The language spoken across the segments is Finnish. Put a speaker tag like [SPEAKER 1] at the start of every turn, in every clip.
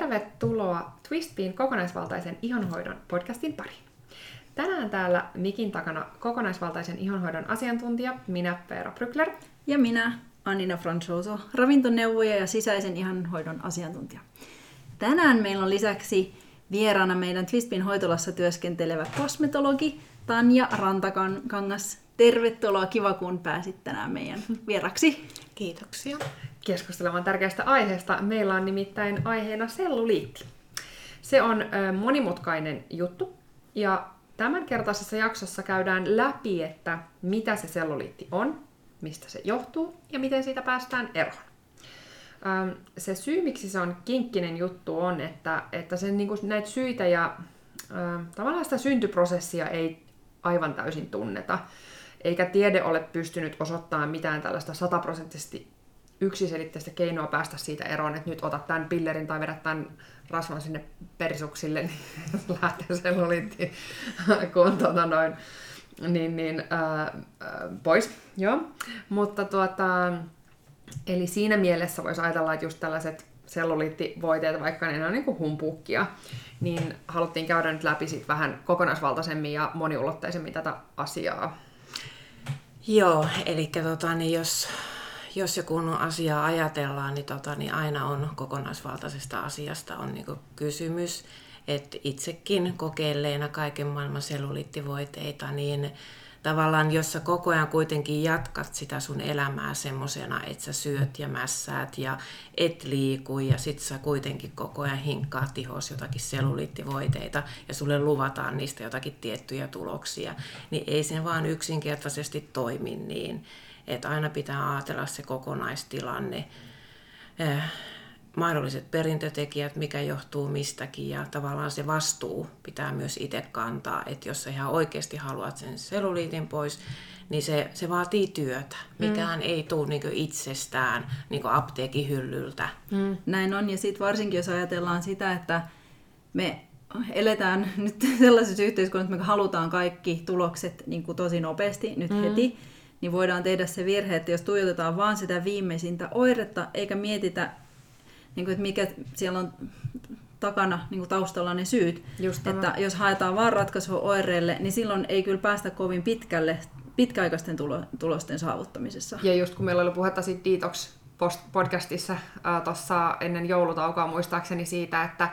[SPEAKER 1] Tervetuloa Twistpiin kokonaisvaltaisen ihonhoidon podcastin pariin. Tänään täällä mikin takana kokonaisvaltaisen ihonhoidon asiantuntija, minä Veera Brykler.
[SPEAKER 2] Ja minä, Annina Franchoso, ravintoneuvoja ja sisäisen ihonhoidon asiantuntija. Tänään meillä on lisäksi vieraana meidän Twistpin hoitolassa työskentelevä kosmetologi Tanja Rantakangas. Tervetuloa, kiva kun pääsit tänään meidän vieraksi.
[SPEAKER 3] Kiitoksia.
[SPEAKER 1] Keskustelemaan tärkeästä aiheesta. Meillä on nimittäin aiheena selluliitti. Se on monimutkainen juttu ja tämänkertaisessa jaksossa käydään läpi, että mitä se selluliitti on, mistä se johtuu ja miten siitä päästään eroon. Se syy, miksi se on kinkkinen juttu, on, että, että sen, niin kuin näitä syitä ja tavallaan sitä syntyprosessia ei aivan täysin tunneta. Eikä tiede ole pystynyt osoittamaan mitään tällaista sataprosenttisesti yksiselitteistä keinoa päästä siitä eroon, että nyt otat tämän pillerin tai vedät tämän rasvan sinne perisuksille, niin lähtee selluliitti kun tuota noin, niin, niin, ää, pois. Joo. Mutta tuota, eli siinä mielessä voisi ajatella, että just tällaiset selluliittivoiteet, vaikka ne on niin kuin humpuukkia, niin haluttiin käydä nyt läpi sit vähän kokonaisvaltaisemmin ja moniulotteisemmin tätä asiaa.
[SPEAKER 3] Joo, eli tota, niin jos, jos joku asiaa ajatellaan, niin, tota, niin aina on kokonaisvaltaisesta asiasta on niin kysymys. että itsekin kokeilleena kaiken maailman selluliittivoiteita, niin tavallaan, jos sä koko ajan kuitenkin jatkat sitä sun elämää semmosena, että sä syöt ja mässäät ja et liiku ja sit sä kuitenkin koko ajan hinkkaat ihos jotakin selluliittivoiteita ja sulle luvataan niistä jotakin tiettyjä tuloksia, niin ei se vaan yksinkertaisesti toimi niin. Että aina pitää ajatella se kokonaistilanne eh, mahdolliset perintötekijät, mikä johtuu mistäkin ja tavallaan se vastuu pitää myös itse kantaa, että jos sä ihan oikeasti haluat sen selluliitin pois, niin se, se vaatii työtä. Mikään mm. ei tule niin itsestään niin apteekin hyllyltä.
[SPEAKER 2] Mm. Näin on, ja sitten varsinkin jos ajatellaan sitä, että me eletään nyt sellaisessa yhteiskunnassa, että me halutaan kaikki tulokset niin kuin tosi nopeasti nyt mm. heti, niin voidaan tehdä se virhe, että jos tuijotetaan vaan sitä viimeisintä oiretta, eikä mietitä niin kuin, että mikä siellä on takana niin kuin taustalla ne syyt. Just että jos haetaan vaan ratkaisua oireille, niin silloin ei kyllä päästä kovin pitkälle pitkäaikaisten tulo, tulosten saavuttamisessa.
[SPEAKER 1] Ja just kun meillä oli puhetta siitä Detox podcastissa äh, tuossa ennen joulutaukoa muistaakseni siitä, että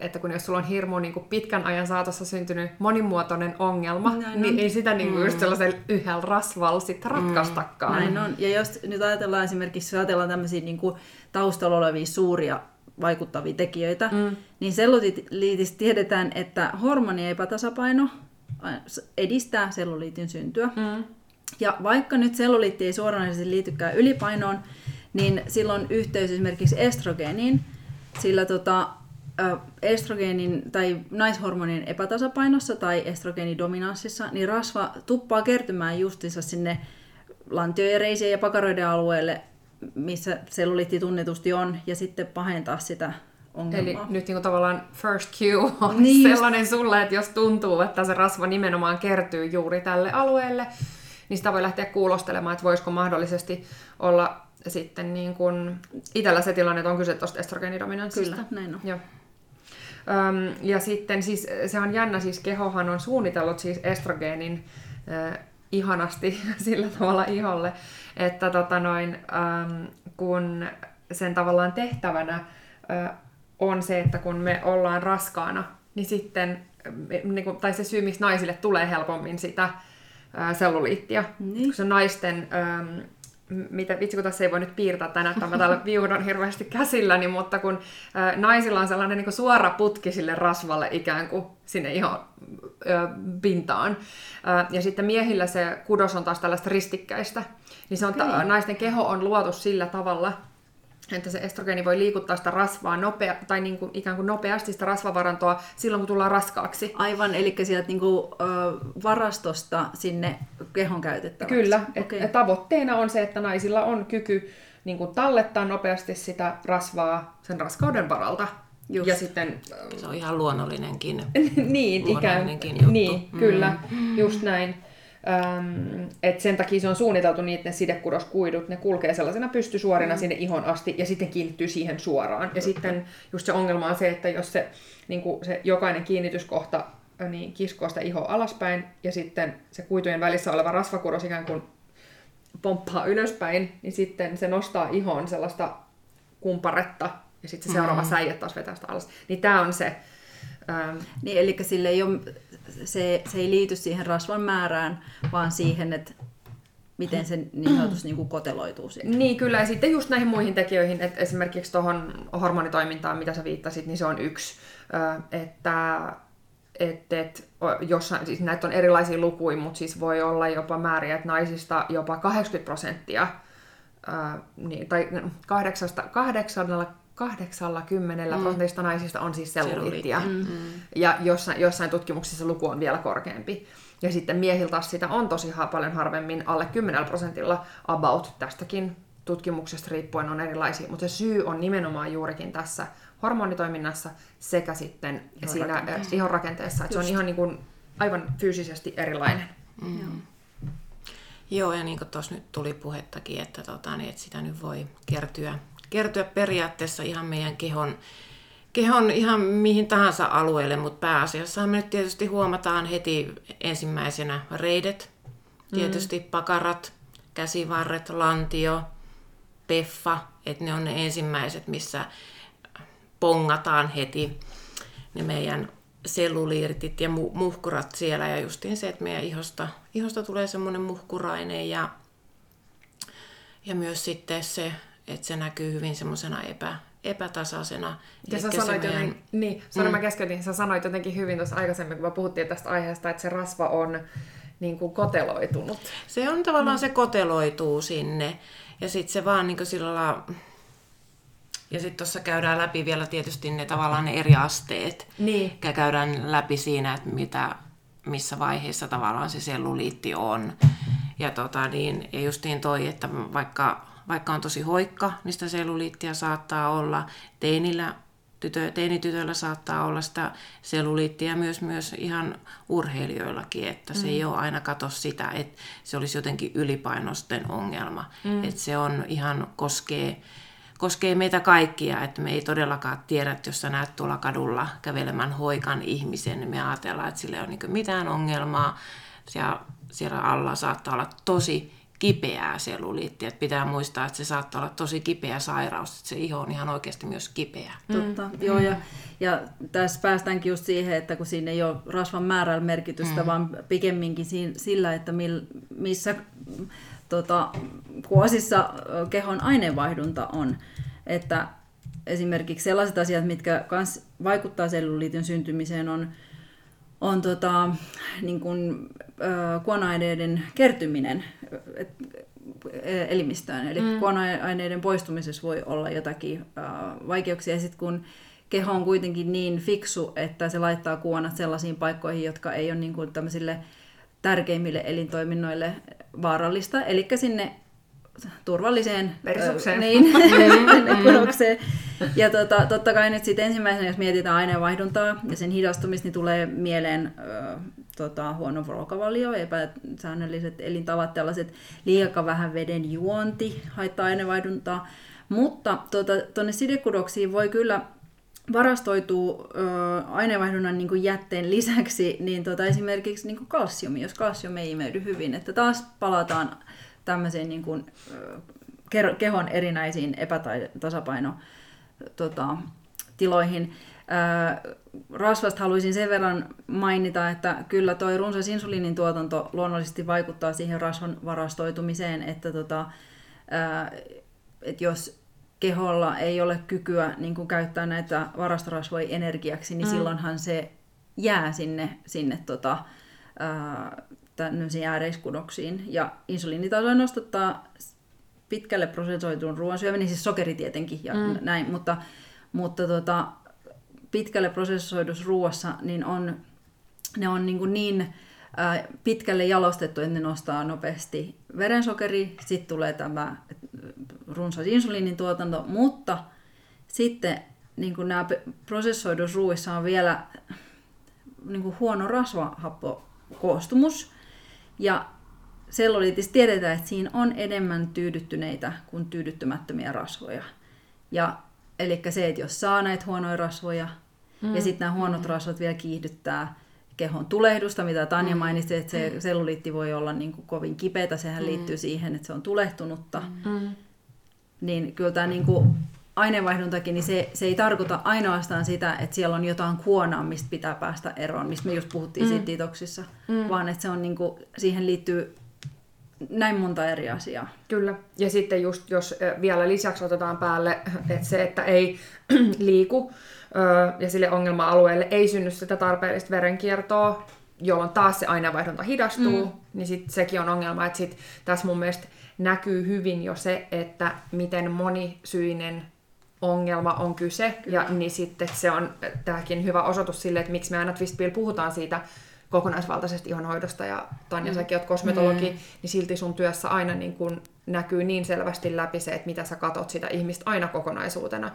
[SPEAKER 1] että kun jos sulla on hirmu niin kuin pitkän ajan saatossa syntynyt monimuotoinen ongelma, Näin niin on. ei sitä niin kuin mm. just sellaisella yhdellä rasvalla sitten ratkaistakaan.
[SPEAKER 2] Näin on. Ja jos nyt ajatellaan esimerkiksi, jos ajatellaan tämmöisiä niin kuin taustalla olevia suuria vaikuttavia tekijöitä, mm. niin selluliitista tiedetään, että hormoniepätasapaino edistää selluliitin syntyä. Mm. Ja vaikka nyt selluliitti ei suoranaisesti liitykään ylipainoon, niin silloin yhteys esimerkiksi estrogeeniin, sillä tota, estrogeenin tai naishormonien epätasapainossa tai estrogeenidominanssissa, niin rasva tuppaa kertymään justiinsa sinne lantioiden, reisien ja pakaroiden alueelle, missä selluliitti tunnetusti on, ja sitten pahentaa sitä ongelmaa.
[SPEAKER 1] Eli nyt niin kuin tavallaan first cue on niin sellainen just... sulle, että jos tuntuu, että se rasva nimenomaan kertyy juuri tälle alueelle, niin sitä voi lähteä kuulostelemaan, että voisiko mahdollisesti olla sitten niin kuin itsellä se tilanne, että on kyse tuosta estrogeenidominanssista.
[SPEAKER 2] Kyllä, näin on.
[SPEAKER 1] Joo. Öm, ja sitten siis se on jännä, siis kehohan on suunnitellut siis estrogeenin äh, ihanasti sillä tavalla iholle, että tota noin, ähm, kun sen tavallaan tehtävänä äh, on se, että kun me ollaan raskaana, niin sitten, niin kuin, tai se syy, miksi naisille tulee helpommin sitä äh, selluliittia, niin. kun se naisten ähm, mitä, vitsi kun tässä ei voi nyt piirtää tänään, että mä täällä viuhdon hirveästi käsilläni, mutta kun ä, naisilla on sellainen niin suora putki sille rasvalle ikään kuin sinne ihan ä, pintaan. Ä, ja sitten miehillä se kudos on taas tällaista ristikkäistä. Niin se on, ta- naisten keho on luotu sillä tavalla, että se estrogeeni voi liikuttaa sitä rasvaa nopea, tai niin kuin, ikään kuin nopeasti sitä rasvavarantoa silloin, kun tullaan raskaaksi.
[SPEAKER 2] Aivan, eli sieltä niin kuin, äh, varastosta sinne kehon käytettäväksi.
[SPEAKER 1] Kyllä, okay. et, tavoitteena on se, että naisilla on kyky niin kuin, tallettaa nopeasti sitä rasvaa sen raskauden varalta.
[SPEAKER 3] Just. Ja sitten, se on ihan luonnollinenkin,
[SPEAKER 1] niin, luonnollinenkin ikään, juttu. Niin, mm. kyllä, just näin. Öm, et sen takia se on suunniteltu niin, että ne sidekudoskuidut, ne kulkee sellaisena pystysuorina mm. sinne ihon asti ja sitten kiinnittyy siihen suoraan. Ja sitten just se ongelma on se, että jos se, niin se jokainen kiinnityskohta niin kiskoo sitä ihoa alaspäin ja sitten se kuitujen välissä oleva rasvakudos ikään kuin pomppaa ylöspäin, niin sitten se nostaa ihoon sellaista kumparetta ja sitten se seuraava mm. säijä taas vetää sitä alas. Niin tämä on se...
[SPEAKER 2] Ähm, niin, eli sille ei ole, se, se ei liity siihen rasvan määrään, vaan siihen, että miten se niin sanotusti niin koteloituu
[SPEAKER 1] siihen. Niin, kyllä. Ja sitten just näihin muihin tekijöihin, että esimerkiksi tuohon hormonitoimintaan, mitä sä viittasit, niin se on yksi. Että et, et, jossain, siis näitä on erilaisia lukuja, mutta siis voi olla jopa määriä, että naisista jopa 80 prosenttia, ää, niin, tai 8, 8, 80 mm. prosentista naisista on siis selluliittia. Mm. Ja jossain, jossain tutkimuksissa luku on vielä korkeampi. Ja sitten miehiltä sitä on tosi paljon harvemmin, alle 10 prosentilla about tästäkin tutkimuksesta riippuen on erilaisia, mutta se syy on nimenomaan juurikin tässä hormonitoiminnassa sekä sitten ihon siinä rakenteessa. ihon rakenteessa. Että se on ihan niin kuin aivan fyysisesti erilainen. Mm. Joo.
[SPEAKER 3] Joo, ja niin kuin tuossa nyt tuli puhettakin, että, tota, niin, että sitä nyt voi kertyä, kertyä periaatteessa ihan meidän kehon, kehon ihan mihin tahansa alueelle, mutta pääasiassa me nyt tietysti huomataan heti ensimmäisenä reidet, tietysti mm. pakarat, käsivarret, lantio, peffa, että ne on ne ensimmäiset, missä pongataan heti ne meidän selluliirtit ja mu- muhkurat siellä ja justiin se, että meidän ihosta, ihosta tulee semmoinen muhkurainen ja, ja myös sitten se, että se näkyy hyvin semmoisena epä, epätasaisena.
[SPEAKER 1] Ja sä sanoit meidän... jotenkin, niin, sano mm. mä keskeytin, sä sanoit jotenkin hyvin tuossa aikaisemmin, kun me puhuttiin tästä aiheesta, että se rasva on niin kuin koteloitunut.
[SPEAKER 3] Se on tavallaan, mm. se koteloituu sinne ja sitten se vaan niin kuin sillä lailla ja sitten tuossa käydään läpi vielä tietysti ne tavallaan ne eri asteet.
[SPEAKER 1] Niin.
[SPEAKER 3] Käydään läpi siinä, että mitä, missä vaiheessa tavallaan se selluliitti on. Ja, tota, niin, ja justiin toi, että vaikka, vaikka on tosi hoikka, niin sitä selluliittia saattaa olla. Teinillä, tytö, teinitytöllä saattaa olla sitä selluliittia myös, myös ihan urheilijoillakin, että se mm. ei ole aina kato sitä, että se olisi jotenkin ylipainosten ongelma. Mm. Että se on ihan koskee koskee meitä kaikkia, että me ei todellakaan tiedä, että jos sä näet tuolla kadulla kävelemään hoikan ihmisen, niin me ajatellaan, että sillä ei ole niin mitään ongelmaa. Ja siellä alla saattaa olla tosi kipeää selluliittiä. Että pitää muistaa, että se saattaa olla tosi kipeä sairaus, että se iho on ihan oikeasti myös kipeä.
[SPEAKER 2] Totta, mm. joo. Ja, ja tässä päästäänkin just siihen, että kun siinä ei ole rasvan määrällä merkitystä, mm. vaan pikemminkin sillä, että mil, missä tota, kuosissa kehon aineenvaihdunta on. Että esimerkiksi sellaiset asiat, mitkä kans vaikuttaa selluliitin syntymiseen, on, on tota, niin kuin, äh, kuona-aineiden kertyminen elimistöön. Eli mm. kuona-aineiden poistumisessa voi olla jotakin vaikeuksia. Ja sitten kun keho on kuitenkin niin fiksu, että se laittaa kuonat sellaisiin paikkoihin, jotka ei ole niin kuin tämmöisille tärkeimmille elintoiminnoille vaarallista, eli sinne turvalliseen
[SPEAKER 1] verisukseen.
[SPEAKER 2] Niin, kudokseen. Ja tota, totta kai nyt sitten ensimmäisenä, jos mietitään aineenvaihduntaa ja sen hidastumista, niin tulee mieleen ö, tota, huono ruokavalio, epäsäännölliset elintavat, tällaiset liikaa vähän veden juonti haittaa aineenvaihduntaa. Mutta tuonne tota, sidekudoksiin voi kyllä varastoituu ö, aineenvaihdunnan niin kuin jätteen lisäksi niin tota, esimerkiksi niin kuin kalsiumi, jos kalsiumi ei imeydy hyvin. Että taas palataan tämmöisiin niin kuin, kehon erinäisiin epätasapaino tota, tiloihin. Rasvasta haluaisin sen verran mainita, että kyllä tuo runsas insuliinin tuotanto luonnollisesti vaikuttaa siihen rasvan varastoitumiseen, että tota, et jos keholla ei ole kykyä niin kuin käyttää näitä varastorasvoja energiaksi, niin mm. silloinhan se jää sinne, sinne tota, ää, ääreiskudoksiin. Ja insuliinitasoja nostattaa pitkälle prosessoitun ruoan syöminen, siis sokeri tietenkin ja mm. näin, mutta, mutta tota, pitkälle prosessoidussa ruoassa niin on, ne on niin, kuin niin pitkälle jalostettu, että ne nostaa nopeasti verensokeri, sitten tulee tämä runsas insuliinin tuotanto, mutta sitten niin kuin nämä prosessoidus ruuissa on vielä niin kuin huono rasvahappokoostumus. Ja selluliitissa tiedetään, että siinä on enemmän tyydyttyneitä kuin tyydyttymättömiä rasvoja. Ja eli se, että jos saa näitä huonoja rasvoja, mm. ja sitten nämä huonot mm. rasvat vielä kiihdyttää kehon tulehdusta, mitä Tanja mm. mainitsi, että se mm. selluliitti voi olla niin kuin kovin kipeätä, sehän mm. liittyy siihen, että se on tulehtunutta. Mm. Niin kyllä tämä niin kuin aineenvaihduntakin, niin se, se ei tarkoita ainoastaan sitä, että siellä on jotain kuonaa, mistä pitää päästä eroon, mistä me just puhuttiin mm. siitä detoksissa, mm. vaan että se on niin kuin, siihen liittyy näin monta eri asiaa.
[SPEAKER 1] Kyllä. Ja sitten just jos vielä lisäksi otetaan päälle, että se, että ei liiku ja sille ongelma-alueelle ei synny sitä tarpeellista verenkiertoa, jolloin taas se aineenvaihdunta hidastuu, mm. niin sit sekin on ongelma, että sit tässä mun mielestä näkyy hyvin jo se, että miten monisyinen ongelma on kyse, Kyllä. ja niin sitten se on tämäkin hyvä osoitus sille, että miksi me aina Twistbill puhutaan siitä kokonaisvaltaisesta ihonhoidosta, ja Tanja, mm. säkin oot kosmetologi, mm. niin silti sun työssä aina niin kun näkyy niin selvästi läpi se, että mitä sä katot sitä ihmistä aina kokonaisuutena,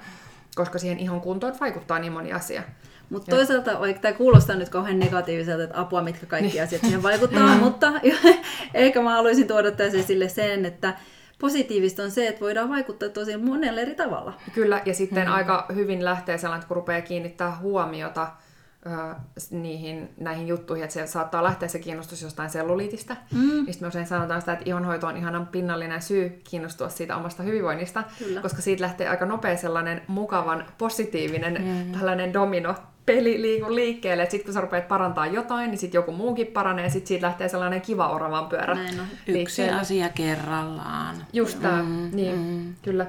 [SPEAKER 1] koska siihen ihon kuntoon vaikuttaa niin moni asia.
[SPEAKER 2] Mutta toisaalta, vaikka tämä kuulostaa nyt kauhean negatiiviselta, että apua, mitkä kaikki niin. asiat siihen vaikuttaa, mm. mutta eikä mä haluaisin tuoda tässä sille sen, että positiivista on se, että voidaan vaikuttaa tosi monella eri tavalla.
[SPEAKER 1] Kyllä, ja sitten mm. aika hyvin lähtee sellainen, että kun rupeaa kiinnittää huomiota niihin, näihin juttuihin, että se saattaa lähteä se kiinnostus jostain selluliitistä. Mm. Mistä me usein sanotaan sitä, että ihonhoito on ihanan pinnallinen syy kiinnostua siitä omasta hyvinvoinnista, Kyllä. koska siitä lähtee aika nopea sellainen mukavan, positiivinen mm. tällainen domino peli liiku liikkeelle, että sitten kun sä rupeat parantaa jotain, niin sitten joku muukin paranee, ja sitten siitä lähtee sellainen kiva oravan pyörä
[SPEAKER 3] Näin on. Yksi asia kerrallaan.
[SPEAKER 1] Just tämä, mm, niin, mm. kyllä.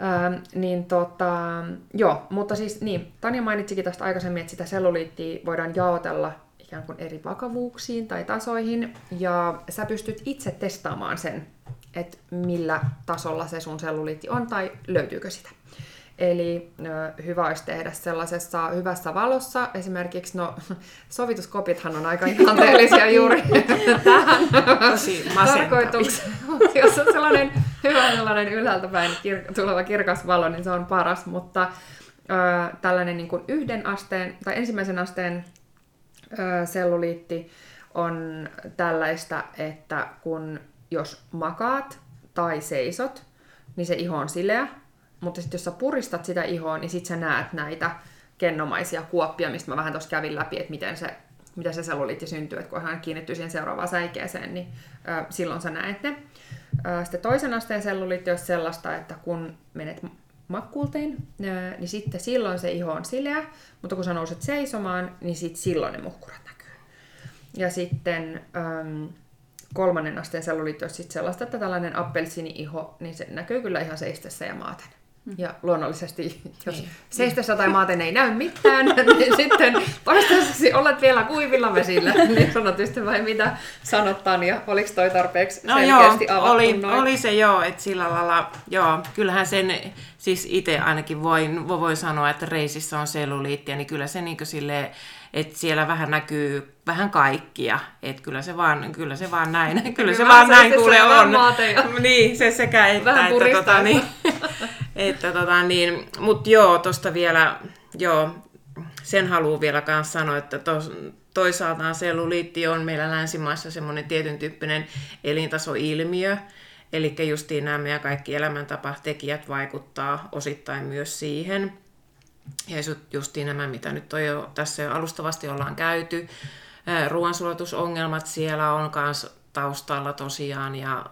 [SPEAKER 1] Ähm, niin tota, joo, mutta siis niin, Tanja mainitsikin tästä aikaisemmin, että sitä selluliittiä voidaan jaotella ikään kuin eri vakavuuksiin tai tasoihin, ja sä pystyt itse testaamaan sen, että millä tasolla se sun selluliitti on tai löytyykö sitä. Eli hyvä olisi tehdä sellaisessa hyvässä valossa. Esimerkiksi no, sovituskopithan on aika ihanteellisia juuri tähän tarkoitukseen. Jos on sellainen hyvä sellainen ylhäältä päin kir- tuleva kirkas valo, niin se on paras. Mutta ö, tällainen niin kuin yhden asteen tai ensimmäisen asteen ö, selluliitti on tällaista, että kun jos makaat tai seisot, niin se iho on sileä, mutta sitten jos sä puristat sitä ihoa, niin sitten sä näet näitä kennomaisia kuoppia, mistä mä vähän tuossa kävin läpi, että miten se, miten se selluliitti syntyy, että kun hän kiinnittyy siihen seuraavaan säikeeseen, niin ö, silloin sä näet ne. Ö, sitten toisen asteen selluliitti olisi sellaista, että kun menet makkulteen, ö, niin sitten silloin se iho on sileä, mutta kun sä nouset seisomaan, niin sitten silloin ne muhkurat näkyy. Ja sitten ö, kolmannen asteen selluliitti olisi sitten sellaista, että tällainen appelsiini-iho, niin se näkyy kyllä ihan seistessä ja maaten. Mm. Ja luonnollisesti, jos niin. seistessä tai maaten ei näy mitään, niin sitten toistaiseksi olet vielä kuivilla vesillä, niin sanotusti vai mitä sanottaan, ja oliko toi tarpeeksi no selkeästi joo,
[SPEAKER 3] oli, noin? oli se joo, että sillä lailla, joo, kyllähän sen, siis itse ainakin voin, voin sanoa, että reisissä on selluliittiä, niin kyllä se niin silleen, että siellä vähän näkyy vähän kaikkia, että kyllä se vaan, kyllä se vaan näin, kyllä, kyllä se vaan näin kuule on. Niin, se sekä että, vähän että, tota, niin, että tota, niin, mut joo, tosta vielä, joo, sen haluan vielä kanssa sanoa, että tos, toisaalta selluliitti on meillä länsimaissa semmoinen tietyn tyyppinen elintasoilmiö, eli justiin nämä meidän kaikki elämäntapatekijät vaikuttaa osittain myös siihen. Ja justiin nämä, mitä nyt on jo tässä jo alustavasti ollaan käyty. Ruoansulatusongelmat siellä on myös taustalla tosiaan ja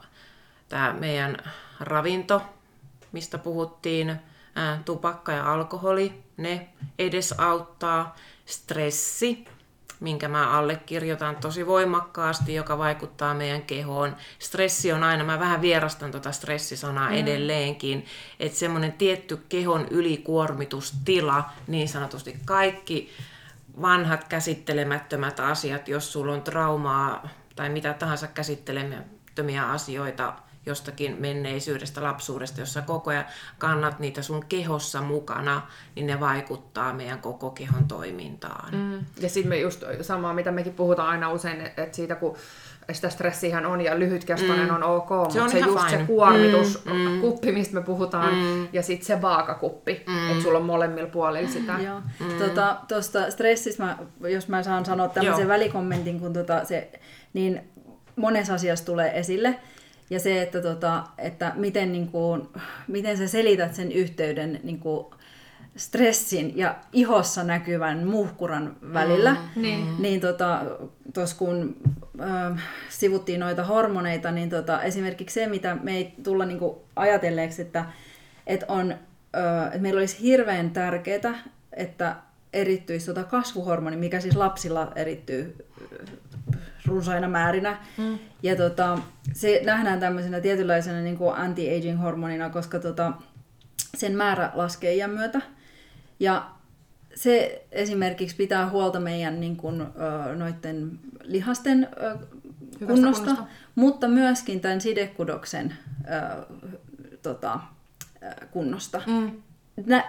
[SPEAKER 3] tämä meidän ravinto, mistä puhuttiin, tupakka ja alkoholi, ne edesauttaa. Stressi, minkä mä allekirjoitan tosi voimakkaasti, joka vaikuttaa meidän kehoon. Stressi on aina, mä vähän vierastan tuota stressisanaa mm. edelleenkin, että semmoinen tietty kehon ylikuormitustila, niin sanotusti kaikki vanhat käsittelemättömät asiat, jos sulla on traumaa tai mitä tahansa käsittelemättömiä asioita, jostakin menneisyydestä, lapsuudesta, jossa koko ajan kannat niitä sun kehossa mukana, niin ne vaikuttaa meidän koko kehon toimintaan. Mm.
[SPEAKER 1] Ja sitten me just samaa, mitä mekin puhutaan aina usein, että siitä kun sitä stressihän on ja lyhytkestoinen mm. on ok, se mutta on se just fine. se kuormituskuppi, mm, mm. mistä me puhutaan, mm. ja sitten se vaakakuppi, mm. että sulla on molemmilla puolilla sitä.
[SPEAKER 2] Joo. Mm. Tuota, tuosta stressistä, mä, jos mä saan sanoa tämmöisen Joo. välikommentin, kun tota, se, niin monessa asiassa tulee esille. Ja se, että, tota, että miten, niin kuin, miten sä selität sen yhteyden niin kuin, stressin ja ihossa näkyvän muhkuran välillä, mm, niin, niin tota, tos kun äh, sivuttiin noita hormoneita, niin tota, esimerkiksi se, mitä me ei tulla niinku ajatelleeksi, että, että, on, äh, että meillä olisi hirveän tärkeää, että erittyisi tota kasvuhormoni, mikä siis lapsilla erittyy runsaina määrinä. Mm. Ja tota, se nähdään tämmöisenä tietynlaisena niin kuin anti-aging-hormonina, koska tota, sen määrä laskee iän myötä. Ja se esimerkiksi pitää huolta meidän niin kuin, noiden lihasten kunnosta, kunnosta, mutta myöskin tämän sidekudoksen tota, kunnosta. Mm.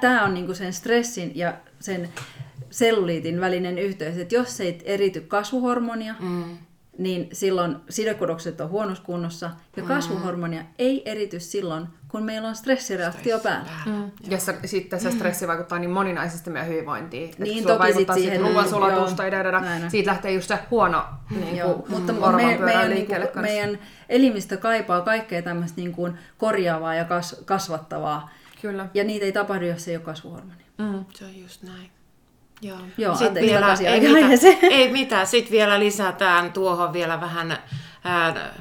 [SPEAKER 2] Tämä on niin kuin sen stressin ja sen selluliitin välinen yhteys, että jos ei erity kasvuhormonia, mm. Niin silloin sidekudokset on huonossa kunnossa, ja mm. kasvuhormonia ei erity silloin, kun meillä on stressireaktio päällä. Mm.
[SPEAKER 1] Ja se, sitten se stressi vaikuttaa niin moninaisesti meidän hyvinvointiin. Niin, että toki vaikuttaa siihen ruoansulatusta, ja siitä lähtee just se huono niin kuin,
[SPEAKER 2] Mutta me, meidän, niin kuin, meidän elimistö kaipaa kaikkea tämmöistä niin kuin korjaavaa ja kas, kasvattavaa. Kyllä. Ja niitä ei tapahdu, jos ei ole kasvuhormonia.
[SPEAKER 3] Mm. Se on just näin.
[SPEAKER 2] Joo, Joo anteeksi
[SPEAKER 3] vielä, ei, mitään, ei mitään. Sitten vielä lisätään tuohon vielä vähän ää,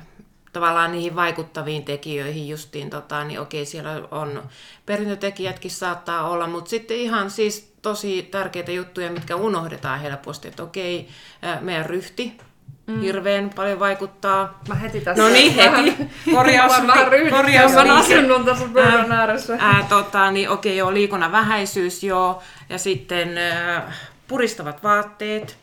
[SPEAKER 3] tavallaan niihin vaikuttaviin tekijöihin justiin, tota, niin okei, siellä on perintötekijätkin saattaa olla, mutta sitten ihan siis tosi tärkeitä juttuja, mitkä unohdetaan helposti, että okei, meidän ryhti, Mm. Hirveän paljon vaikuttaa.
[SPEAKER 1] Mä heti tässä.
[SPEAKER 3] No niin, heti.
[SPEAKER 1] Korjaus, korjaus Mä asunnon tässä pöydän ääressä.
[SPEAKER 3] Ää, tota, niin okei, joo, liikunnan vähäisyys, joo. Ja sitten ää, puristavat vaatteet,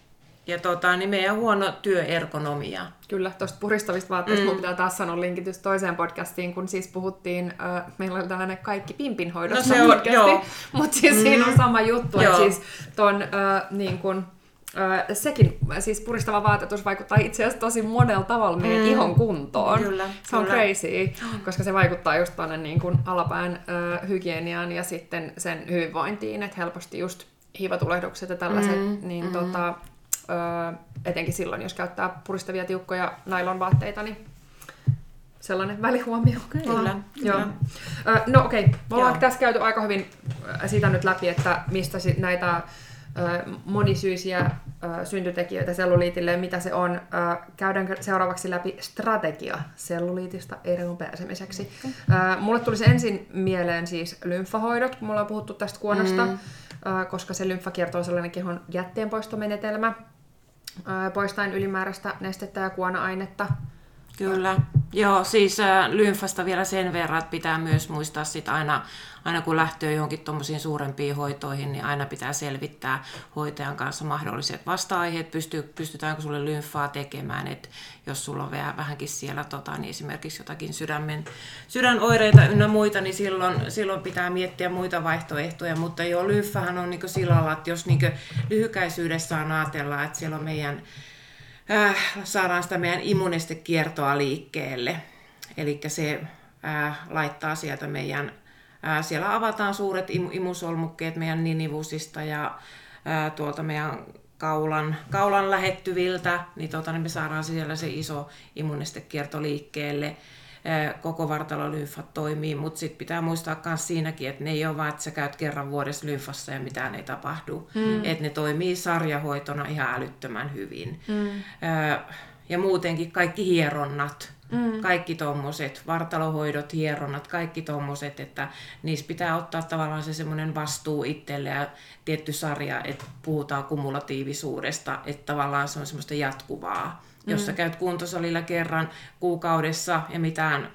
[SPEAKER 3] ja tota, niin meidän huono työergonomia.
[SPEAKER 1] Kyllä, tuosta puristavista vaatteista mm. pitää taas sanoa linkitys toiseen podcastiin, kun siis puhuttiin, äh, meillä oli tällainen kaikki pimpinhoidosta no, podcasti, mutta siis mm. siinä on sama juttu, että siis ton äh, niin kun, äh, sekin, siis puristava vaatetus vaikuttaa itse asiassa tosi monella tavalla meidän mm. ihon kuntoon. Kyllä, se on kyllä. crazy, koska se vaikuttaa just tuonne niin kun alapään äh, hygieniaan ja sitten sen hyvinvointiin, että helposti just hiivatulehdukset ja tällaiset, mm. niin mm. tota, öö, etenkin silloin, jos käyttää puristavia tiukkoja nailonvaatteita, niin sellainen välihuomio.
[SPEAKER 2] Kyllä.
[SPEAKER 1] Joo. Öö, no okei, okay. me ollaan tässä käyty aika hyvin sitä nyt läpi, että mistä sit näitä monisyisiä syntytekijöitä selluliitille ja mitä se on. Käydäänkö seuraavaksi läpi strategia selluliitista eroon pääsemiseksi? Okay. Mulle tulisi ensin mieleen siis lymfahoidot, kun me ollaan puhuttu tästä kuonosta, mm. koska se lymfakierto on sellainen kehon jätteenpoistomenetelmä poistaen ylimääräistä nestettä ja kuona-ainetta.
[SPEAKER 3] Kyllä. Joo, siis äh, lymfasta vielä sen verran, että pitää myös muistaa sit aina aina kun lähtee johonkin tuommoisiin suurempiin hoitoihin, niin aina pitää selvittää hoitajan kanssa mahdolliset vasta-aiheet, pystytäänkö sulle lymfaa tekemään, että jos sulla on vähän, vähänkin siellä tota, niin esimerkiksi jotakin sydämen, sydänoireita ynnä muita, niin silloin, silloin pitää miettiä muita vaihtoehtoja, mutta joo, lymfähän on niin sillä lailla, että jos niin lyhykäisyydessään ajatellaan, että siellä on meidän äh, saadaan sitä meidän immunistekiertoa liikkeelle. Eli se äh, laittaa sieltä meidän siellä avataan suuret imusolmukkeet meidän ninivusista ja tuolta meidän kaulan, kaulan lähettyviltä, niin, tota, niin me saadaan siellä se iso immunistekierto liikkeelle. Koko vartalolymfat toimii, mutta sitten pitää muistaa myös siinäkin, että ne ei ole vain, että sä käyt kerran vuodessa lymfassa ja mitään ei tapahdu. Mm. Että ne toimii sarjahoitona ihan älyttömän hyvin. Mm. Ja muutenkin kaikki hieronnat, Mm. Kaikki tuommoiset, vartalohoidot, hieronnat, kaikki tuommoiset, että niissä pitää ottaa tavallaan se semmoinen vastuu itselle ja tietty sarja, että puhutaan kumulatiivisuudesta, että tavallaan se on semmoista jatkuvaa. Jos sä mm. käyt kuntosalilla kerran kuukaudessa ja mitään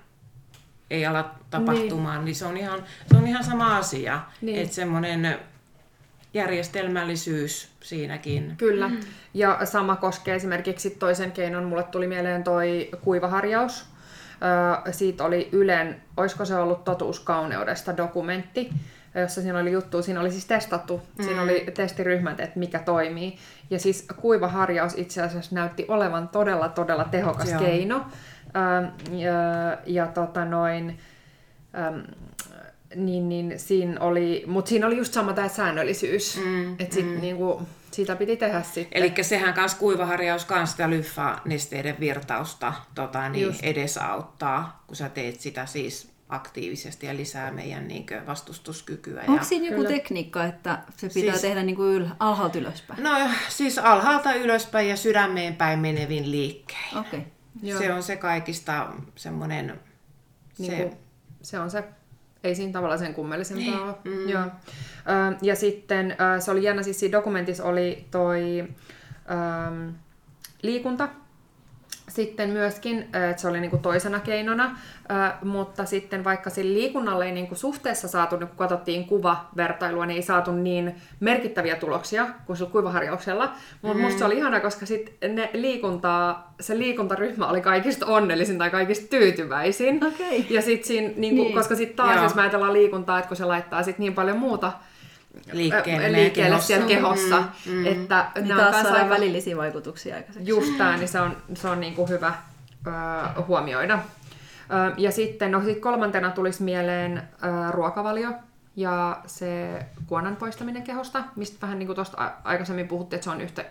[SPEAKER 3] ei ala tapahtumaan, niin, niin se, on ihan, se on ihan sama asia. Niin. Että semmoinen järjestelmällisyys siinäkin.
[SPEAKER 1] Kyllä. Mm. Ja sama koskee esimerkiksi toisen keinon. Mulle tuli mieleen toi kuivaharjaus. Öö, siitä oli Ylen, olisiko se ollut Totuus kauneudesta dokumentti, jossa siinä oli juttu, siinä oli siis testattu, mm. siinä oli testiryhmät, että mikä toimii. Ja siis kuivaharjaus itse asiassa näytti olevan todella, todella tehokas Joo. keino. Öö, ja, ja tota noin, öö, niin, niin siinä oli, mutta siinä oli just sama tämä säännöllisyys. Mm, että sit mm. niinku, sitä piti tehdä sitten.
[SPEAKER 3] Eli sehän kanssa kuivaharjaus kanssa sitä lyffa-nesteiden virtausta tota, niin
[SPEAKER 1] Just.
[SPEAKER 3] edesauttaa, kun sä teet sitä siis aktiivisesti ja lisää meidän niin vastustuskykyä.
[SPEAKER 2] Onko
[SPEAKER 3] ja...
[SPEAKER 2] siinä joku
[SPEAKER 1] Kyllä.
[SPEAKER 2] tekniikka, että se pitää
[SPEAKER 3] Siis-
[SPEAKER 2] tehdä niin kuin yl, alhaalta ylöspäin?
[SPEAKER 3] No siis alhaalta ylöspäin ja sydämeen päin menevin liikkein.
[SPEAKER 2] Okei. Okay.
[SPEAKER 1] Joo.
[SPEAKER 3] Se on se kaikista semmoinen...
[SPEAKER 1] niin
[SPEAKER 3] se,
[SPEAKER 1] kuin, se on se, ei siinä tavallaan sen kummellisempaa ole.
[SPEAKER 3] Mm.
[SPEAKER 1] Joo. Ö, ja sitten ö, se oli jännä, siis siinä dokumentissa oli toi ö, liikunta, sitten myöskin, että se oli niinku toisena keinona, mutta sitten vaikka sillä liikunnalla ei niinku suhteessa saatu, niin kun katsottiin kuvavertailua, niin ei saatu niin merkittäviä tuloksia kuin sillä kuivaharjauksella. Mutta mm. musta se oli ihana, koska sit ne liikuntaa, se liikuntaryhmä oli kaikista onnellisin tai kaikista tyytyväisin.
[SPEAKER 2] Okei.
[SPEAKER 1] Ja sit siinä,
[SPEAKER 2] Niin.
[SPEAKER 1] niin. koska sitten taas,
[SPEAKER 3] Joo.
[SPEAKER 1] jos mä ajatellaan liikuntaa, että kun se laittaa sit niin paljon muuta
[SPEAKER 3] liikkeelle,
[SPEAKER 1] liikkeelle
[SPEAKER 3] kehossa.
[SPEAKER 1] siellä kehossa,
[SPEAKER 3] Mm,
[SPEAKER 1] mm, että
[SPEAKER 2] Niin
[SPEAKER 1] ne on
[SPEAKER 2] taas saadaan
[SPEAKER 1] aika,
[SPEAKER 2] välillisiä vaikutuksia aikaiseksi.
[SPEAKER 1] just tää, niin se on, se on niinku hyvä ö, huomioida. Ö, ja sitten no, sit kolmantena tulisi mieleen ö, ruokavalio ja se kuonan poistaminen kehosta, mistä vähän niin kuin tuosta aikaisemmin puhuttiin, että se on yhtä,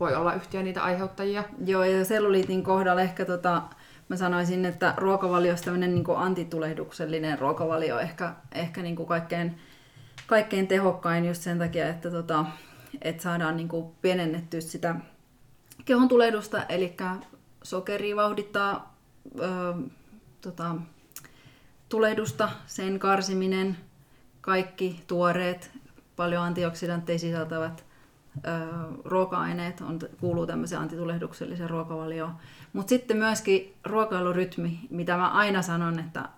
[SPEAKER 1] voi olla yhtiö niitä aiheuttajia.
[SPEAKER 2] Joo, ja selluliitin kohdalla ehkä tota, mä sanoisin, että ruokavalio tämmöinen niin antitulehduksellinen ruokavalio ehkä, ehkä niin kuin kaikkein, kaikkein tehokkain just sen takia, että, tota, että saadaan niin kuin pienennettyä sitä kehon tulehdusta, eli sokeri vauhdittaa ö, tota, tulehdusta, sen karsiminen, kaikki tuoreet, paljon antioksidantteja sisältävät ruoka-aineet on, kuuluu tämmöiseen antitulehdukselliseen ruokavalioon. Mutta sitten myöskin ruokailurytmi, mitä mä aina sanon, että,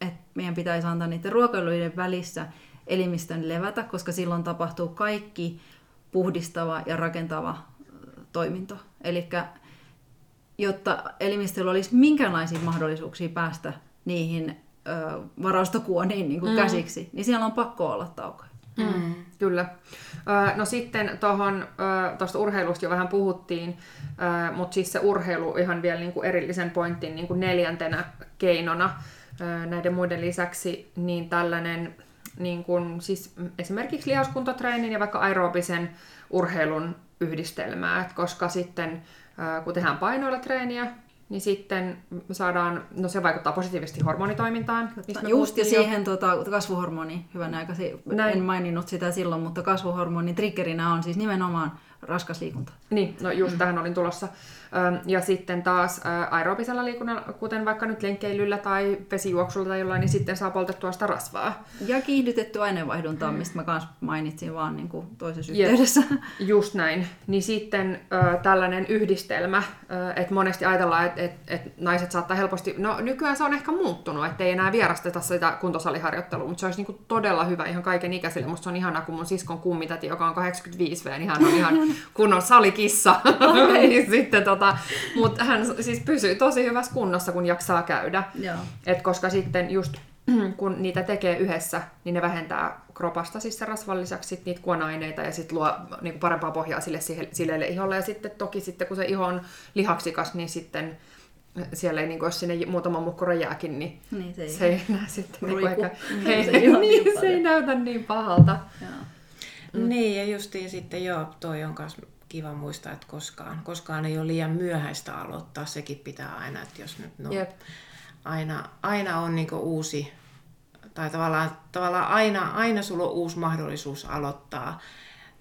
[SPEAKER 2] että meidän pitäisi antaa niiden ruokailuiden välissä elimistön levätä, koska silloin tapahtuu kaikki puhdistava ja rakentava toiminto. Eli jotta elimistöllä olisi minkäänlaisia mahdollisuuksia päästä niihin ö, varastokuoniin niin kuin mm. käsiksi, niin siellä on pakko olla taukoja.
[SPEAKER 1] Mm. Kyllä. Ö, No sitten tuohon, tuosta urheilusta jo vähän puhuttiin, mutta siis se urheilu ihan vielä niin kuin erillisen pointin niin kuin neljäntenä keinona näiden muiden lisäksi, niin tällainen niin kuin, siis esimerkiksi lihaskuntotreenin ja vaikka aerobisen urheilun yhdistelmää, Et koska sitten kun tehdään painoilla treeniä, niin sitten saadaan, no se vaikuttaa positiivisesti hormonitoimintaan. mistä me
[SPEAKER 2] Just ja
[SPEAKER 1] puhuttiin jo.
[SPEAKER 2] siihen tota, kasvuhormoni, hyvän aikaisin,
[SPEAKER 1] Näin.
[SPEAKER 2] en maininnut sitä silloin, mutta kasvuhormonin triggerinä on siis nimenomaan raskas liikunta.
[SPEAKER 1] Niin, no just tähän olin tulossa. Ja sitten taas aerobisella liikunnalla, kuten vaikka nyt lenkkeilyllä tai vesijuoksulla tai jollain, niin sitten saa poltettua sitä rasvaa.
[SPEAKER 2] Ja kiihdytetty aineenvaihdunta, mm. mistä mä kanssa mainitsin vaan niin kuin toisessa yhteydessä.
[SPEAKER 1] Just näin. Niin sitten ö, tällainen yhdistelmä, että monesti ajatellaan, että et, et naiset saattaa helposti, no nykyään se on ehkä muuttunut, että ei enää vierasteta sitä kuntosaliharjoittelua, mutta se olisi niinku todella hyvä ihan kaiken ikäisille. Musta se on ihanaa, kun mun siskon kummitäti, joka on 85 V, niin hän on ihan kunnon salikissa. niin sitten tota, mutta hän siis pysyy tosi hyvässä kunnossa, kun jaksaa käydä.
[SPEAKER 2] Joo.
[SPEAKER 1] Et koska sitten just kun niitä tekee yhdessä, niin ne vähentää kropasta siis sen rasvan lisäksi sit niitä kuona-aineita ja sitten luo niinku parempaa pohjaa sille sille- silleelle iholle. Ja sitten toki sitten kun se iho on lihaksikas, niin sitten siellä ei, niinku, jos sinne muutama mukkura jääkin, niin,
[SPEAKER 2] Niin, se ei-
[SPEAKER 1] se ei sitten niinku
[SPEAKER 2] Ruiku.
[SPEAKER 1] ehkä, hei,
[SPEAKER 2] se ei niin
[SPEAKER 1] niin, se ei näytä niin pahalta.
[SPEAKER 2] Joo.
[SPEAKER 3] Mm. Niin, ja justiin sitten joo, toi on myös kiva muistaa, että koskaan, koskaan ei ole liian myöhäistä aloittaa. Sekin pitää aina, että jos nyt no,
[SPEAKER 1] Jep.
[SPEAKER 3] aina, aina on niinku uusi, tai tavallaan, tavallaan aina, aina sulla on uusi mahdollisuus aloittaa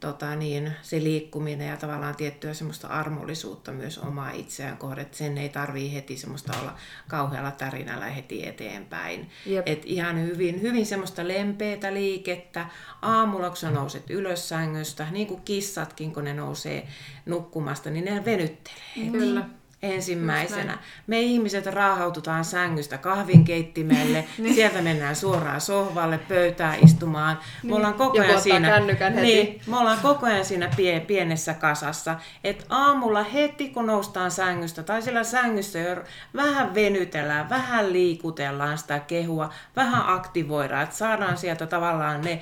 [SPEAKER 3] tota niin, se liikkuminen ja tavallaan tiettyä semmoista armollisuutta myös omaa itseään kohde, että sen ei tarvii heti semmoista olla kauhealla tärinällä heti eteenpäin.
[SPEAKER 1] Jep.
[SPEAKER 3] Et ihan hyvin, hyvin semmoista lempeätä liikettä. Aamulla, kun sä nouset ylös sängystä, niin kuin kissatkin, kun ne nousee nukkumasta, niin ne venyttelee.
[SPEAKER 1] Kyllä.
[SPEAKER 3] Ensimmäisenä. Me ihmiset raahaututaan sängystä kahvinkeittimelle, sieltä mennään suoraan sohvalle, pöytään istumaan. Me ollaan koko ajan siinä,
[SPEAKER 1] heti.
[SPEAKER 3] niin, me ollaan koko ajan siinä pie, pienessä kasassa. Et aamulla heti kun noustaan sängystä tai siellä sängyssä jo vähän venytellään, vähän liikutellaan sitä kehua, vähän aktivoidaan, että saadaan sieltä tavallaan ne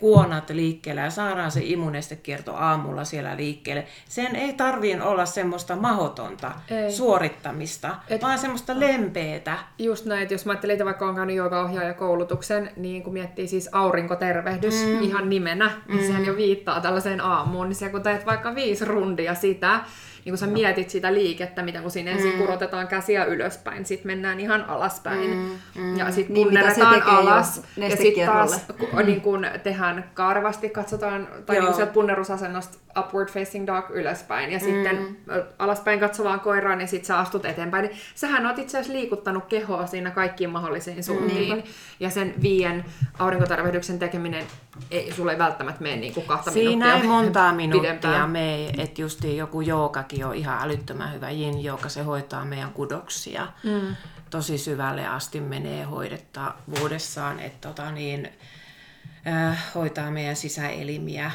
[SPEAKER 3] kuonat liikkeelle ja saadaan se immunestekierto aamulla siellä liikkeelle. Sen ei tarvii olla semmoista mahotonta Ei. suorittamista, Et... vaan semmoista lempeetä.
[SPEAKER 1] Just näin, että jos mä ajattelin, että vaikka on käynyt koulutuksen, niin kun miettii siis aurinkotervehdys mm. ihan nimenä, niin mm. sehän jo viittaa tällaiseen aamuun, niin se kun teet vaikka viisi rundia sitä, niin kun sä mietit sitä liikettä, mitä kun siinä ensin mm. kurotetaan käsiä ylöspäin, sitten mennään ihan alaspäin mm. Mm. ja sitten niin, punneretaan alas ja sitten taas mm. niin kun tehdään karvasti, katsotaan, tai niin sieltä punnerusasennosta upward facing dog ylöspäin ja mm. sitten alaspäin katsovaan koiraan ja sitten sä astut eteenpäin. Niin sähän oot itse asiassa liikuttanut kehoa siinä kaikkiin mahdollisiin suuntiin. Mm. Ja sen viien aurinkotarvehdyksen tekeminen ei sulle välttämättä mene niin kuin kahta
[SPEAKER 3] Siinä
[SPEAKER 1] minuuttia
[SPEAKER 3] ei montaa minuuttia mene, että just joku joogakin on ihan älyttömän hyvä yin joka se hoitaa meidän kudoksia. Mm. Tosi syvälle asti menee hoidetta vuodessaan, että tota niin, äh, hoitaa meidän sisäelimiä.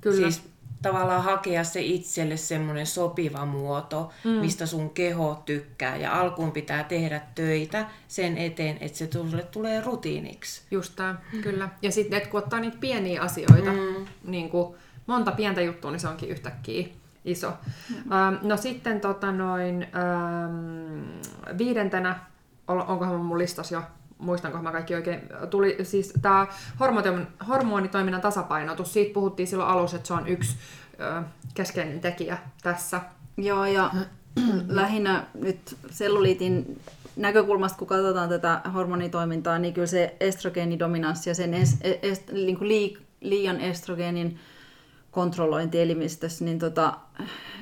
[SPEAKER 3] Kyllä. Siis tavallaan hakea se itselle semmoinen sopiva muoto, mm. mistä sun keho tykkää. Ja alkuun pitää tehdä töitä sen eteen, että se tulee, tulee rutiiniksi.
[SPEAKER 1] Just tämä, mm. kyllä. Ja sitten, kun ottaa niitä pieniä asioita, mm. niin kuin monta pientä juttua, niin se onkin yhtäkkiä iso. Mm. Ähm, no sitten tota noin, ähm, viidentenä, onkohan mun listas jo muistanko mä kaikki oikein, tuli siis tämä hormonitoiminnan tasapainotus, siitä puhuttiin silloin alussa, että se on yksi ö, keskeinen tekijä tässä.
[SPEAKER 2] Joo, ja lähinnä nyt selluliitin näkökulmasta, kun katsotaan tätä hormonitoimintaa, niin kyllä se estrogeenidominanssi ja sen es, es, niin kuin lii, liian estrogeenin kontrollointi elimistössä, niin, tota,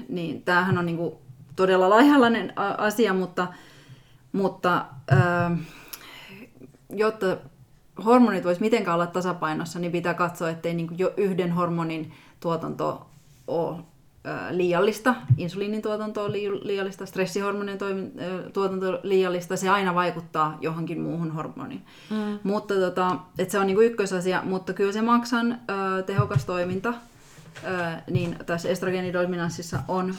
[SPEAKER 2] niin tämähän on niin kuin todella laihalainen asia, mutta, mutta ö, jotta hormonit voisi mitenkään olla tasapainossa, niin pitää katsoa, ettei niin kuin jo yhden hormonin tuotanto ole liiallista, insuliinin tuotanto on liiallista, stressihormonien tuotanto on liiallista, se aina vaikuttaa johonkin muuhun hormoniin. Mm. Mutta tota, et se on niinku ykkösasia, mutta kyllä se maksan ö, tehokas toiminta niin tässä estrogeenidominanssissa on,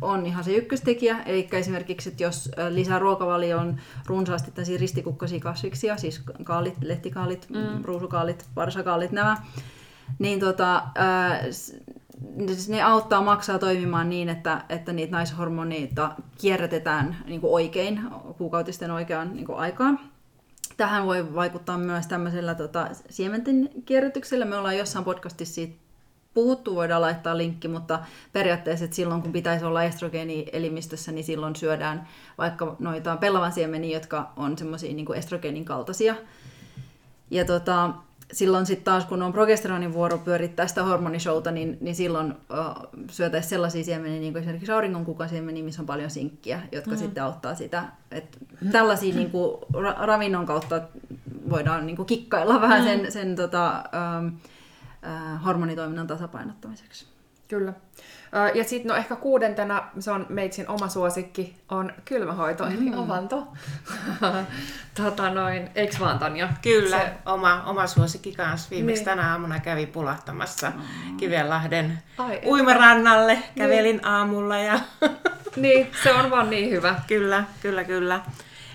[SPEAKER 2] on ihan se ykköstekijä. Eli esimerkiksi, että jos lisää ruokavalioon runsaasti tällaisia ristikukkaisia kasviksia, siis kaalit, lehtikaalit, mm. ruusukaalit, parsakaalit, nämä, niin tota, ne auttaa maksaa toimimaan niin, että, että niitä naishormoneita kierrätetään niin kuin oikein, kuukautisten oikeaan niin kuin aikaan. Tähän voi vaikuttaa myös tämmöisellä tota, siementen kierrätyksellä. Me ollaan jossain podcastissa siitä puhuttu, voidaan laittaa linkki, mutta periaatteessa että silloin kun pitäisi olla estrogeeni elimistössä, niin silloin syödään vaikka noita pellavan siemeniä, jotka on semmoisia niin estrogeenin kaltaisia. Ja tota, silloin sitten taas, kun on progesteronin vuoro pyörittää sitä hormonishouta, niin, niin silloin uh, syötäisiin sellaisia siemeniä, niin kuin esimerkiksi aurinkon missä on paljon sinkkiä, jotka mm. sitten auttaa sitä. Et tällaisia niin kuin, ra- ravinnon kautta voidaan niin kuin, kikkailla vähän mm. sen, sen tota, um, äh, hormonitoiminnan tasapainottamiseksi.
[SPEAKER 1] Kyllä. Ja sitten no ehkä kuudentena, se on meitsin oma suosikki, on kylmähoito, mm. eli avanto. tota noin, eiks vaan Tanja?
[SPEAKER 3] Kyllä, se... oma, oma suosikki kanssa. Viimeksi niin. tänä aamuna kävi pulahtamassa mm. Kivenlahden Ai, uimarannalle, kävelin niin. aamulla ja...
[SPEAKER 1] niin, se on vaan niin hyvä.
[SPEAKER 3] Kyllä, kyllä, kyllä.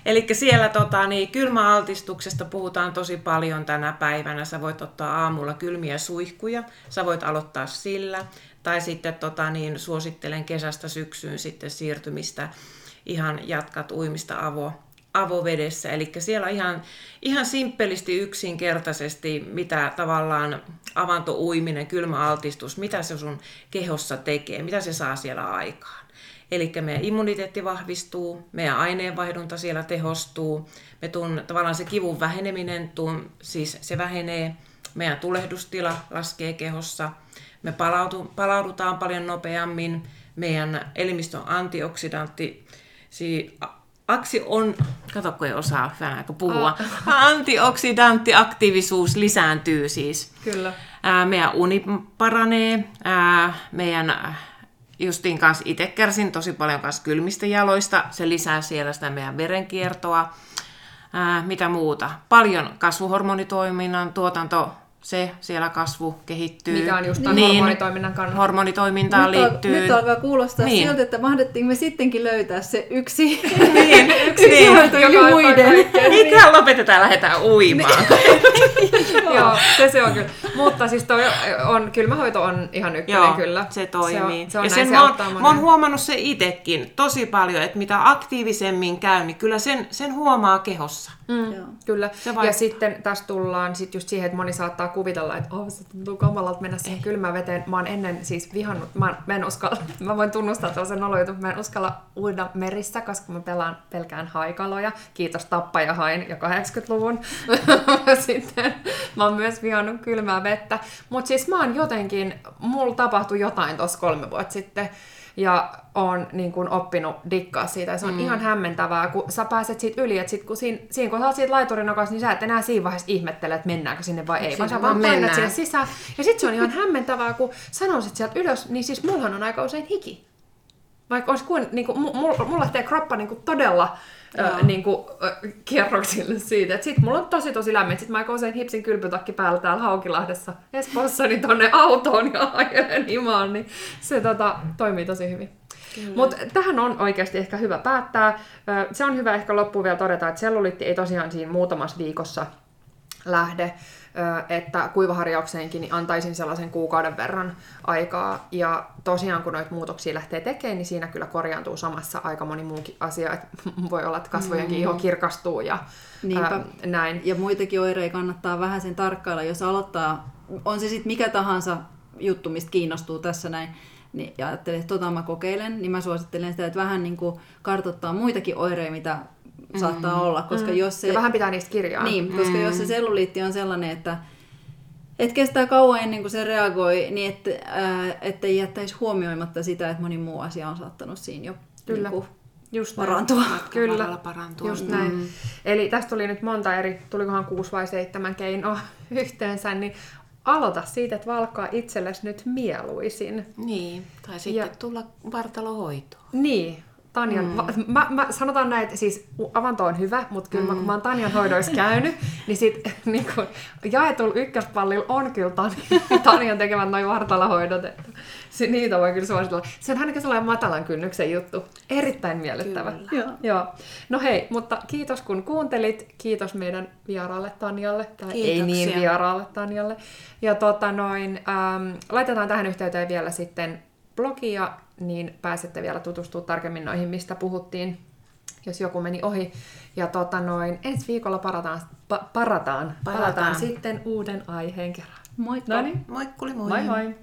[SPEAKER 3] Eli siellä tota, niin, kylmäaltistuksesta puhutaan tosi paljon tänä päivänä. Sä voit ottaa aamulla kylmiä suihkuja, sä voit aloittaa sillä. Tai sitten tota, niin, suosittelen kesästä syksyyn sitten siirtymistä, ihan jatkat uimista avo, avovedessä. Eli siellä ihan, ihan simppelisti yksinkertaisesti, mitä tavallaan avantouiminen, kylmäaltistus, mitä se sun kehossa tekee, mitä se saa siellä aikaan. Eli meidän immuniteetti vahvistuu, meidän aineenvaihdunta siellä tehostuu, me tuun, tavallaan se kivun väheneminen, tuun, siis se vähenee, meidän tulehdustila laskee kehossa, me palautu, palaudutaan paljon nopeammin, meidän elimistön antioksidantti, si, aksi on, kato kun ei osaa vähän puhua, ah. antioksidanttiaktiivisuus lisääntyy siis.
[SPEAKER 1] Kyllä.
[SPEAKER 3] Ää, meidän uni paranee, ää, meidän justiin kanssa itse kärsin tosi paljon kanssa kylmistä jaloista. Se lisää siellä sitä meidän verenkiertoa. Ää, mitä muuta? Paljon kasvuhormonitoiminnan tuotanto se siellä kasvu kehittyy.
[SPEAKER 1] Mikä on just niin, hormonitoiminnan kannalta.
[SPEAKER 3] Hormonitoimintaan nyt liittyy.
[SPEAKER 2] Al- nyt alkaa kuulostaa niin. siltä, että mahdettiin me sittenkin löytää se yksi,
[SPEAKER 3] niin,
[SPEAKER 2] yksi niin. yli muiden.
[SPEAKER 3] Mikä lopetetaan ja lähdetään uimaan.
[SPEAKER 1] Joo, se, se on kyllä. Mutta siis toi on, kylmähoito on ihan ykkönen
[SPEAKER 3] Joo,
[SPEAKER 1] kyllä.
[SPEAKER 3] se toimii.
[SPEAKER 1] Se on, se on
[SPEAKER 3] ja sen
[SPEAKER 1] se
[SPEAKER 3] mä, oon, mä oon huomannut se itsekin tosi paljon, että mitä aktiivisemmin käy, niin kyllä sen, sen huomaa kehossa.
[SPEAKER 1] Mm,
[SPEAKER 2] Joo.
[SPEAKER 1] kyllä.
[SPEAKER 3] Se
[SPEAKER 1] ja
[SPEAKER 3] vaik-
[SPEAKER 1] sitten tässä tullaan sit just siihen, että moni saattaa kuvitella, että oh, se tuntuu kamalalta mennä siihen kylmään veteen. Mä oon ennen siis vihannut, mä, mä en uskalla, mä voin tunnustaa tällaisen nolojutun, mä en uskalla uida merissä, koska mä pelaan pelkään haikaloja. Kiitos tappaja hain jo 80-luvun. sitten mä oon myös vihannut kylmää vettä. Mutta siis mä oon jotenkin, mulla tapahtui jotain tuossa kolme vuotta sitten, ja on niin kun oppinut dikkaa siitä. Ja se on mm. ihan hämmentävää, kun sä pääset siitä yli, että sit, kun siinä, siinä kun sä oot siitä laiturinokassa, niin sä et enää siinä vaiheessa ihmettele, että mennäänkö sinne vai ei, vaan
[SPEAKER 3] Sinne
[SPEAKER 1] sä vaan
[SPEAKER 3] vaan
[SPEAKER 1] painat sinne sisään. Ja sit se on ihan hämmentävää, kun sä nouset sieltä ylös, niin siis mullahan on aika usein hiki. Vaikka olisi kuin, niin kuin, mulla, mulla kroppa niin kuin todella ö, niin kuin, ö, kierroksille siitä. Et sit mulla on tosi tosi lämmin. Sitten mä usein hipsin kylpytakki päällä täällä Haukilahdessa Espoossa, niin tonne autoon ja ajelen himaan, niin se tota, toimii tosi hyvin. Mutta tähän on oikeasti ehkä hyvä päättää. Se on hyvä ehkä loppuun vielä todeta, että selluliitti ei tosiaan siinä muutamassa viikossa lähde, että kuivaharjaukseenkin niin antaisin sellaisen kuukauden verran aikaa. Ja tosiaan kun noita muutoksia lähtee tekemään, niin siinä kyllä korjaantuu samassa aika moni muukin asia. Et voi olla, että kasvojenkin iho kirkastuu ja
[SPEAKER 2] Niinpä.
[SPEAKER 1] ää, näin.
[SPEAKER 2] Ja muitakin oireita kannattaa vähän sen tarkkailla, jos aloittaa, on se sitten mikä tahansa juttu, mistä kiinnostuu tässä näin, niin, ja ajattelee, että tota mä kokeilen, niin mä suosittelen sitä, että vähän niin kuin kartoittaa muitakin oireita, mitä saattaa olla, koska jos se...
[SPEAKER 1] Ja vähän pitää niistä kirjaa.
[SPEAKER 2] Niin, koska mm. jos se selluliitti on sellainen, että et kestää kauan ennen kuin se reagoi, niin että et ei jättäisi huomioimatta sitä, että moni muu asia on saattanut siinä jo
[SPEAKER 1] Kyllä.
[SPEAKER 2] Niin kuin
[SPEAKER 1] Just näin.
[SPEAKER 2] parantua.
[SPEAKER 1] Kyllä,
[SPEAKER 3] varrella parantua.
[SPEAKER 1] just näin. Mm. Eli tästä tuli nyt monta eri, tulikohan kuusi vai seitsemän keinoa yhteensä, niin aloita siitä, että valkkaa itsellesi nyt mieluisin.
[SPEAKER 3] Niin, tai sitten ja... tulla vartalohoitoon.
[SPEAKER 1] Niin, Tanjan, mm. mä, mä, sanotaan näin, että siis avanto on hyvä, mutta kyllä mm. mä, kun mä oon Tanjan hoidoissa käynyt, niin sit niin kun, jaetulla ykköspallilla on kyllä Tanjan, Tanjan tekemät noin vartalohoidot, että se, niitä voi kyllä suositella. Se on ainakin sellainen matalan kynnyksen juttu. Erittäin miellyttävä.
[SPEAKER 2] Joo.
[SPEAKER 1] Joo. No hei, mutta kiitos kun kuuntelit. Kiitos meidän vieraalle Tanjalle. Tai ei
[SPEAKER 3] Kiitoksia.
[SPEAKER 1] niin vieraalle Tanjalle. Ja tota noin, ähm, laitetaan tähän yhteyteen vielä sitten blogia, niin pääsette vielä tutustumaan tarkemmin noihin, mistä puhuttiin, jos joku meni ohi. Ja tota noin, ensi viikolla parataan, pa, parataan, palataan
[SPEAKER 3] Palataan.
[SPEAKER 1] sitten uuden aiheen kerran.
[SPEAKER 2] Moikka!
[SPEAKER 1] No niin,
[SPEAKER 3] Moikkuli moi!
[SPEAKER 1] moi moi!